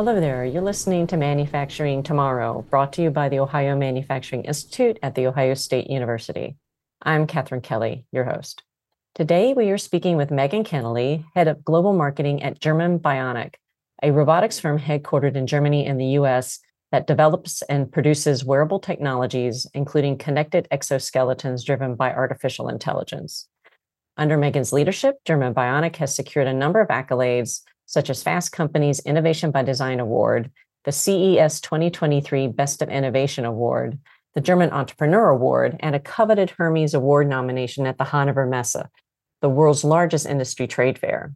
Hello there. You're listening to Manufacturing Tomorrow, brought to you by the Ohio Manufacturing Institute at The Ohio State University. I'm Katherine Kelly, your host. Today, we are speaking with Meghan Kennelly, Head of Global Marketing at German Bionic, a robotics firm headquartered in Germany and the US that develops and produces wearable technologies, including connected exoskeletons driven by artificial intelligence. Under Meghan's leadership, German Bionic has secured a number of accolades such as Fast Company's Innovation by Design Award, the CES 2023 Best of Innovation Award, the German Entrepreneur Award, and a coveted Hermes Award nomination at the Hannover Messe, the world's largest industry trade fair.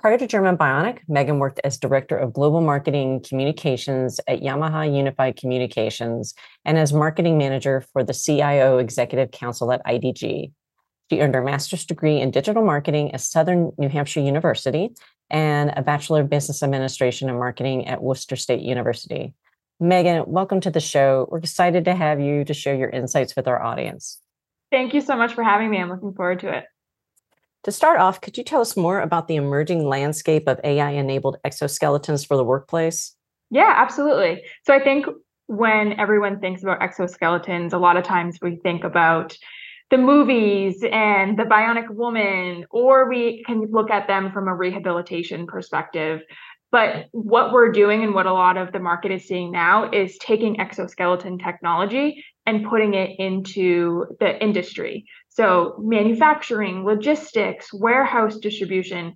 Prior to German Bionic, Meghan worked as Director of Global Marketing Communications at Yamaha Unified Communications and as Marketing Manager for the CIO Executive Council at IDG. She earned her master's degree in digital marketing at Southern New Hampshire University and a Bachelor of Business Administration and Marketing at Worcester State University. Meghan, welcome to the show. We're excited to have you to share your insights with our audience. Thank you so much for having me. I'm looking forward to it. To start off, could you tell us more about the emerging landscape of AI enabled exoskeletons for the workplace? Yeah, absolutely. So I think when everyone thinks about exoskeletons, a lot of times we think about the movies and the bionic woman or we can look at them from a rehabilitation perspective but what we're doing and what a lot of the market is seeing now is taking exoskeleton technology and putting it into the industry so manufacturing logistics warehouse distribution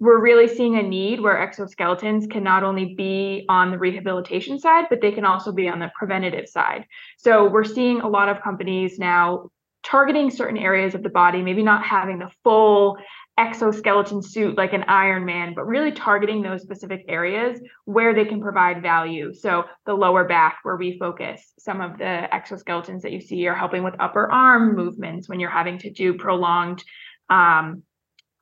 we're really seeing a need where exoskeletons can not only be on the rehabilitation side, but they can also be on the preventative side. So we're seeing a lot of companies now targeting certain areas of the body, maybe not having the full exoskeleton suit like an Iron Man, but really targeting those specific areas where they can provide value. So the lower back, where we focus, some of the exoskeletons that you see are helping with upper arm movements when you're having to do prolonged um,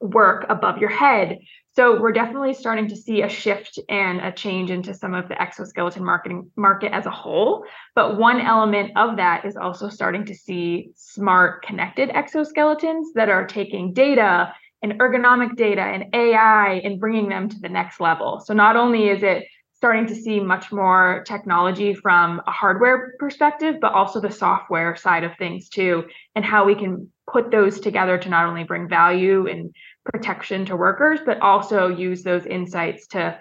work above your head. So we're definitely starting to see a shift and a change into some of the exoskeleton marketing market as a whole. But one element of that is also starting to see smart connected exoskeletons that are taking data and ergonomic data and AI and bringing them to the next level. So not only is it starting to see much more technology from a hardware perspective, but also the software side of things too, and how we can put those together to not only bring value and protection to workers, but also use those insights to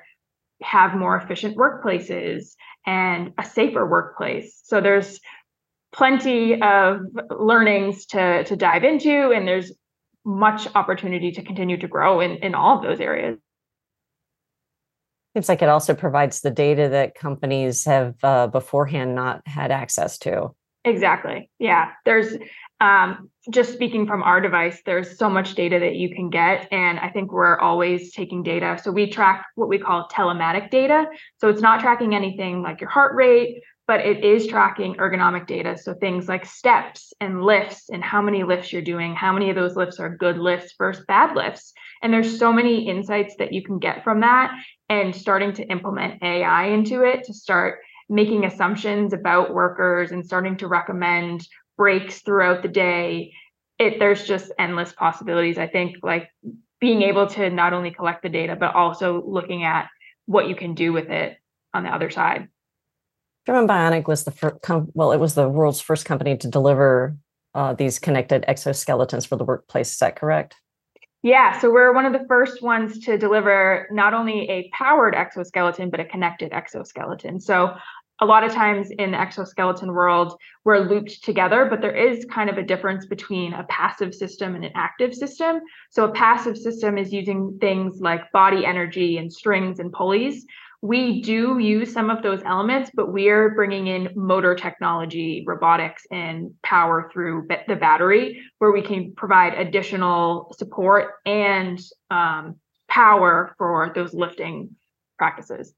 have more efficient workplaces and a safer workplace. So there's plenty of learnings to, to dive into, and there's much opportunity to continue to grow in, in all of those areas. Seems like it also provides the data that companies have uh, beforehand not had access to. Exactly. Yeah. There's um, just speaking from our device, there's so much data that you can get. And I think we're always taking data. So we track what we call telematic data. So it's not tracking anything like your heart rate, but it is tracking ergonomic data. So things like steps and lifts and how many lifts you're doing, how many of those lifts are good lifts versus bad lifts. And there's so many insights that you can get from that and starting to implement AI into it to start making assumptions about workers and starting to recommend breaks throughout the day it there's just endless possibilities. I think like being able to not only collect the data but also looking at what you can do with it on the other side. German bionic was the first well it was the world's first company to deliver uh, these connected exoskeletons for the workplace is that correct? Yeah, so we're one of the first ones to deliver not only a powered exoskeleton, but a connected exoskeleton. So a lot of times in the exoskeleton world, we're looped together, but there is kind of a difference between a passive system and an active system. So a passive system is using things like body energy and strings and pulleys. We do use some of those elements, but we're bringing in motor technology, robotics, and power through the battery, where we can provide additional support and um, power for those lifting practices.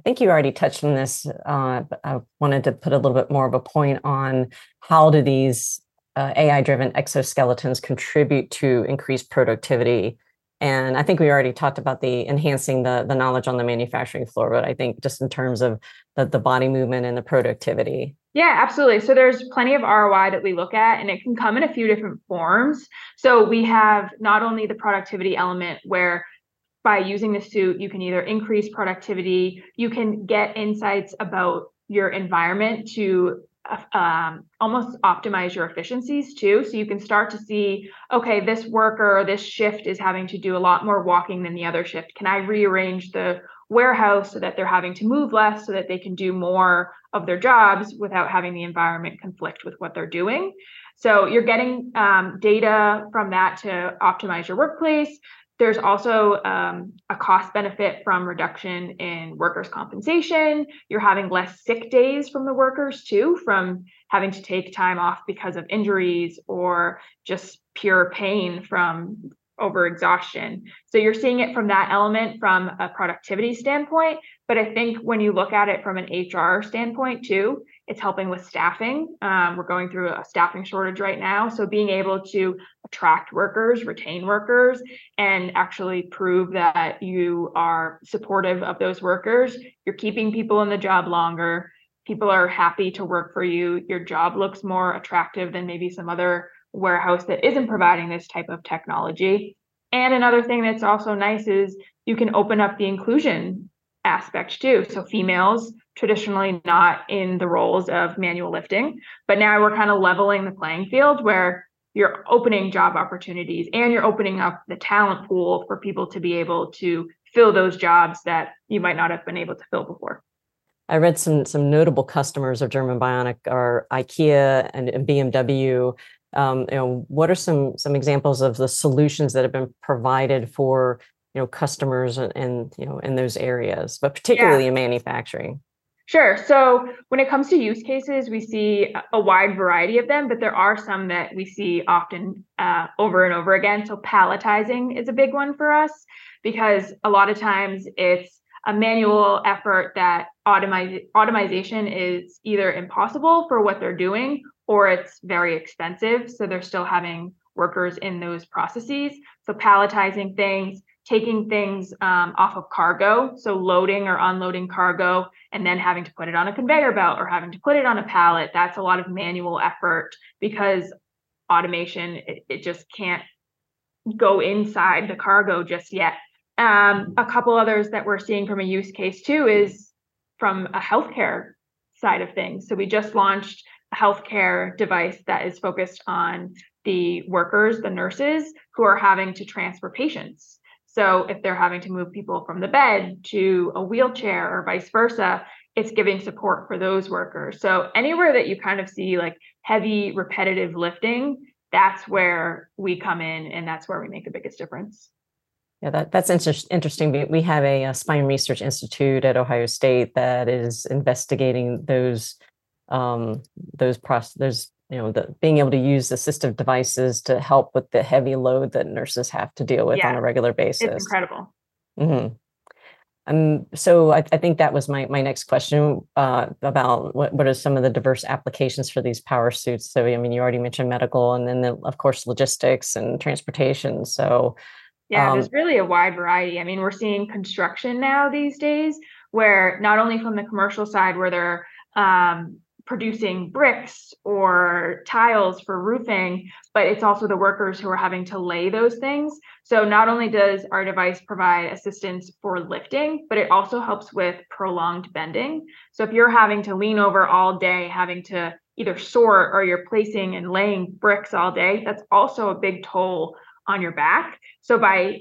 I think you already touched on this, uh, I wanted to put a little bit more of a point on how do these uh, AI-driven exoskeletons contribute to increased productivity. And I think we already talked about the enhancing the the knowledge on the manufacturing floor, but I think just in terms of the, the body movement and the productivity. Yeah, absolutely. So there's plenty of ROI that we look at, and it can come in a few different forms. So we have not only the productivity element where by using the suit, you can either increase productivity, you can get insights about your environment to um, almost optimize your efficiencies too. So you can start to see, okay, this worker, this shift is having to do a lot more walking than the other shift. Can I rearrange the warehouse so that they're having to move less so that they can do more of their jobs without having the environment conflict with what they're doing? So you're getting um, data from that to optimize your workplace. There's also um, a cost benefit from reduction in workers' compensation. You're having less sick days from the workers too, from having to take time off because of injuries or just pure pain from overexhaustion. So you're seeing it from that element from a productivity standpoint. But I think when you look at it from an HR standpoint too, it's helping with staffing. Um, we're going through a staffing shortage right now. So being able to attract workers, retain workers, and actually prove that you are supportive of those workers, you're keeping people in the job longer. People are happy to work for you. Your job looks more attractive than maybe some other warehouse that isn't providing this type of technology. And another thing that's also nice is you can open up the inclusion aspect too. So females traditionally not in the roles of manual lifting, but now we're kind of leveling the playing field where you're opening job opportunities and you're opening up the talent pool for people to be able to fill those jobs that you might not have been able to fill before. I read some some notable customers of German Bionic are IKEA and BMW. Um, you know, what are some some examples of the solutions that have been provided for you know customers and, and you know in those areas, but particularly yeah. in manufacturing? Sure. So when it comes to use cases, we see a wide variety of them, but there are some that we see often uh, over and over again. So palletizing is a big one for us because a lot of times it's a manual effort that automize, automation is either impossible for what they're doing or it's very expensive. So they're still having workers in those processes. So palletizing things, taking things um, off of cargo, so loading or unloading cargo, and then having to put it on a conveyor belt or having to put it on a pallet. That's a lot of manual effort because automation, it, it just can't go inside the cargo just yet. Um, a couple others that we're seeing from a use case too is from a healthcare side of things. So we just launched a healthcare device that is focused on the workers, the nurses who are having to transfer patients. So if they're having to move people from the bed to a wheelchair or vice versa, it's giving support for those workers. So anywhere that you kind of see like heavy repetitive lifting, that's where we come in and that's where we make the biggest difference. Yeah, that, that's inter- interesting. We have a, a, spine research institute at Ohio State that is investigating those um, those process those you know the being able to use assistive devices to help with the heavy load that nurses have to deal with yeah, on a regular basis. It's incredible. Mm-hmm. um, so I, I, think that was my, my next question uh, about what, what are some of the diverse applications for these power suits? So i mean you already mentioned medical and then the, of course logistics and transportation. So yeah um, there's really a wide variety. I mean we're seeing construction now these days where not only from the commercial side where they're um, producing bricks or tiles for roofing, but it's also the workers who are having to lay those things. So not only does our device provide assistance for lifting, but it also helps with prolonged bending. So if you're having to lean over all day, having to either sort or you're placing and laying bricks all day, that's also a big toll on your back. So by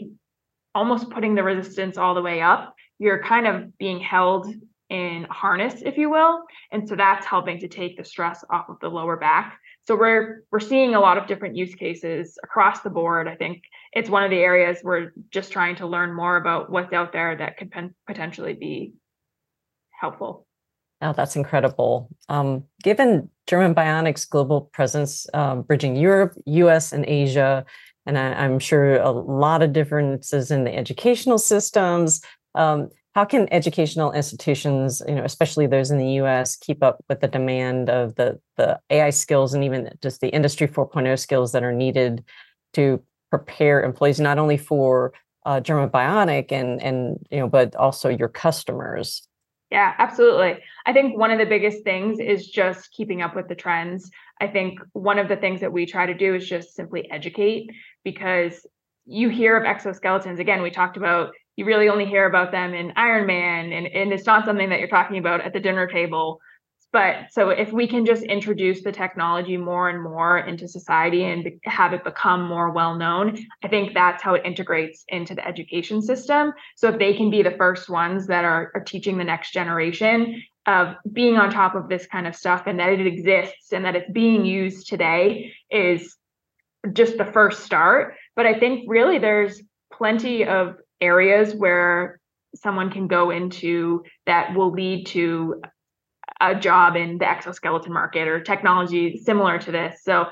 almost putting the resistance all the way up, you're kind of being held in harness, if you will. And so that's helping to take the stress off of the lower back. So we're we're seeing a lot of different use cases across the board. I think it's one of the areas we're just trying to learn more about what's out there that could potentially be helpful. Oh, that's incredible. Um, given German Bionic's global presence, um, bridging Europe, US, and Asia, and I, am sure a lot of differences in the educational systems, um, how can educational institutions, you know, especially those in the U.S., keep up with the demand of the the AI skills and even just the Industry 4.0 skills that are needed to prepare employees not only for uh, German Bionic and and you know, but also your customers? Yeah, absolutely. I think one of the biggest things is just keeping up with the trends. I think one of the things that we try to do is just simply educate because you hear of exoskeletons. Again, we talked about you really only hear about them in Iron Man, and, and it's not something that you're talking about at the dinner table. But so if we can just introduce the technology more and more into society and have it become more well known, I think that's how it integrates into the education system. So if they can be the first ones that are, are teaching the next generation of being on top of this kind of stuff and that it exists and that it's being used today is just the first start. But I think really there's plenty of areas where someone can go into that will lead to a job in the exoskeleton market or technology similar to this. So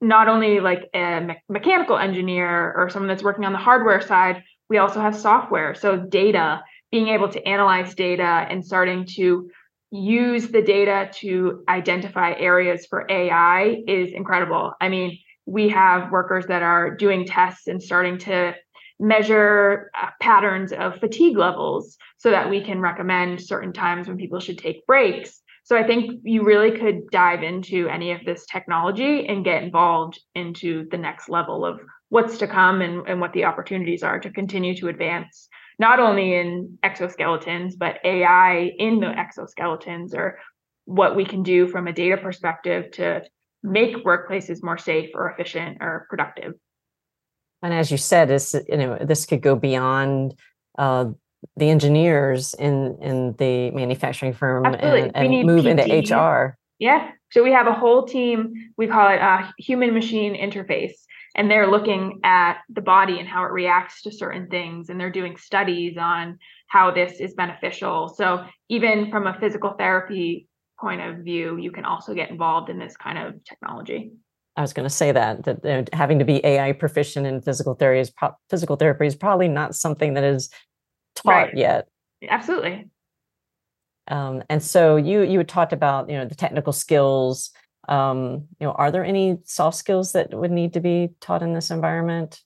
not only like a me- mechanical engineer or someone that's working on the hardware side, we also have software. So data, being able to analyze data and starting to use the data to identify areas for AI is incredible. I mean, we have workers that are doing tests and starting to measure uh, patterns of fatigue levels so that we can recommend certain times when people should take breaks. So I think you really could dive into any of this technology and get involved into the next level of what's to come and, and what the opportunities are to continue to advance not only in exoskeletons but AI in the exoskeletons or what we can do from a data perspective to make workplaces more safe or efficient or productive. And as you said, this you know this could go beyond uh, the engineers in in the manufacturing firm Absolutely. and, and move PT. into HR. Yeah. So we have a whole team. We call it a human machine interface, and they're looking at the body and how it reacts to certain things, and they're doing studies on how this is beneficial. So even from a physical therapy point of view, you can also get involved in this kind of technology. I was going to say that that you know, having to be AI proficient in physical therapy is pro- physical therapy is probably not something that is taught right. yet. Absolutely. Um, and so you you had talked about you know the technical skills. Um, you know, are there any soft skills that would need to be taught in this environment?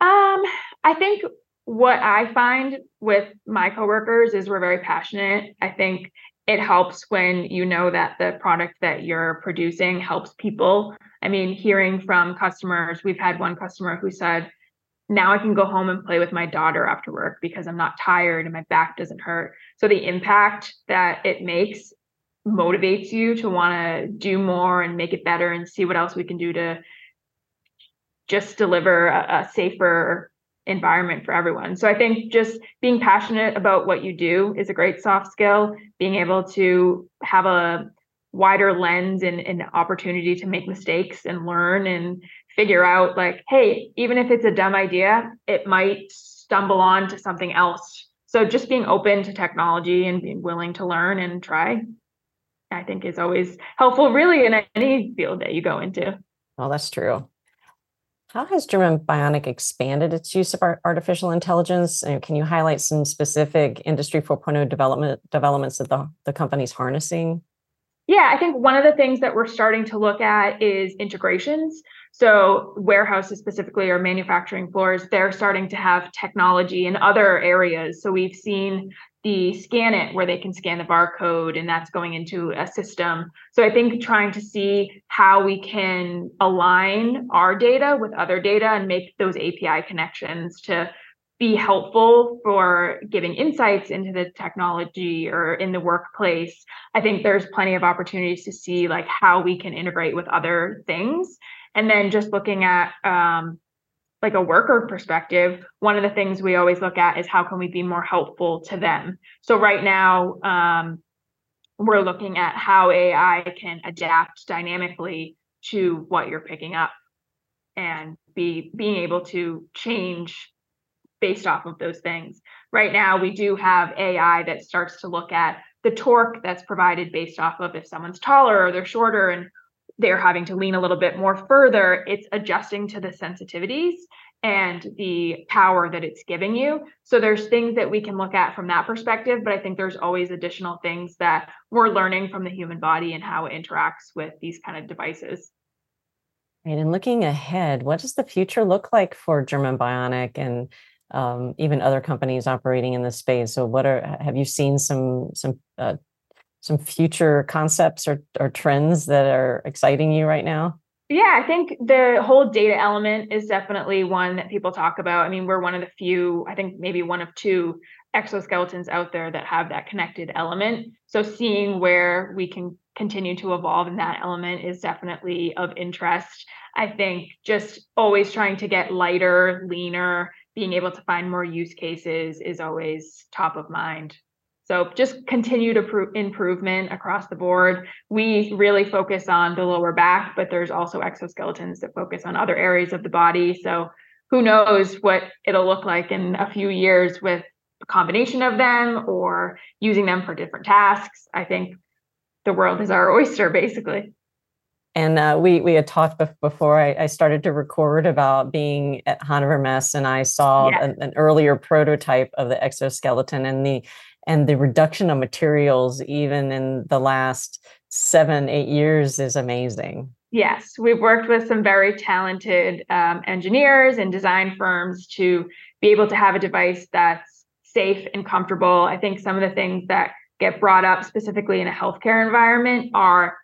Um, I think what I find with my coworkers is we're very passionate. I think it helps when you know that the product that you're producing helps people. I mean, hearing from customers, we've had one customer who said, now I can go home and play with my daughter after work because I'm not tired and my back doesn't hurt. So the impact that it makes motivates you to want to do more and make it better and see what else we can do to just deliver a, a safer environment for everyone. So I think just being passionate about what you do is a great soft skill. Being able to have a wider lens and an opportunity to make mistakes and learn and figure out like, hey, even if it's a dumb idea, it might stumble on to something else. So just being open to technology and being willing to learn and try, I think is always helpful really in any field that you go into. Well, that's true. How has German Bionic expanded its use of artificial intelligence? And can you highlight some specific Industry 4.0 development developments that the, the company's harnessing? Yeah, I think one of the things that we're starting to look at is integrations. So, warehouses specifically or manufacturing floors, they're starting to have technology in other areas. So, we've seen the scan it where they can scan the barcode and that's going into a system. So I think trying to see how we can align our data with other data and make those API connections to be helpful for giving insights into the technology or in the workplace. I think there's plenty of opportunities to see like how we can integrate with other things. And then just looking at um, like a worker perspective, one of the things we always look at is how can we be more helpful to them. So right now, um, we're looking at how AI can adapt dynamically to what you're picking up and be being able to change based off of those things. Right now, we do have AI that starts to look at the torque that's provided based off of if someone's taller or they're shorter and they're having to lean a little bit more further, it's adjusting to the sensitivities and the power that it's giving you. So there's things that we can look at from that perspective, but I think there's always additional things that we're learning from the human body and how it interacts with these kind of devices. Right. And looking ahead, what does the future look like for German Bionic and um, even other companies operating in this space? So, what are have you seen some some uh, some future concepts or, or trends that are exciting you right now? Yeah, I think the whole data element is definitely one that people talk about. I mean, we're one of the few, I think maybe one of two exoskeletons out there that have that connected element. So seeing where we can continue to evolve in that element is definitely of interest. I think just always trying to get lighter, leaner, being able to find more use cases is always top of mind. So just continued improvement across the board. We really focus on the lower back, but there's also exoskeletons that focus on other areas of the body. So who knows what it'll look like in a few years with a combination of them or using them for different tasks. I think the world is our oyster, basically. And uh, we we had talked before I, I, started to record about being at Hannover Messe, and I saw an, an, earlier prototype of the exoskeleton and the and the reduction of materials even in the last seven eight years is amazing. Yes, we've worked with some very talented um, engineers and design firms to be able to have a device that's safe and comfortable. I think some of the things that get brought up specifically in a healthcare environment are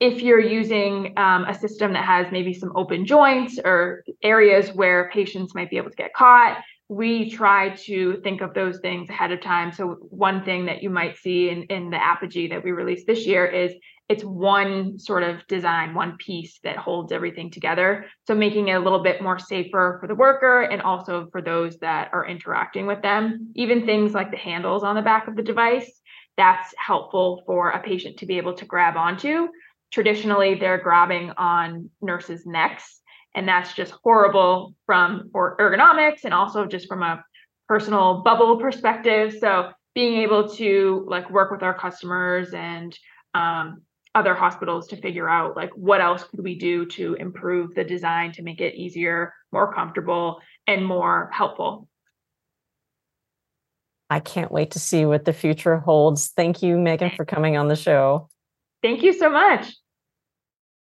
if you're using um, a system that has maybe some open joints or areas where patients might be able to get caught, we try to think of those things ahead of time. So one thing that you might see in, in the Apogee that we released this year is it's one sort of design, one piece that holds everything together. So making it a little bit more safer for the worker and also for those that are interacting with them. Even things like the handles on the back of the device, that's helpful for a patient to be able to grab onto traditionally they're grabbing on nurses' necks, and that's just horrible from ergonomics and also just from a personal bubble perspective. So being able to like work with our customers and um, other hospitals to figure out like what else could we do to improve the design to make it easier, more comfortable, and more helpful. I can't wait to see what the future holds. Thank you, Meghan, for coming on the show. Thank you so much.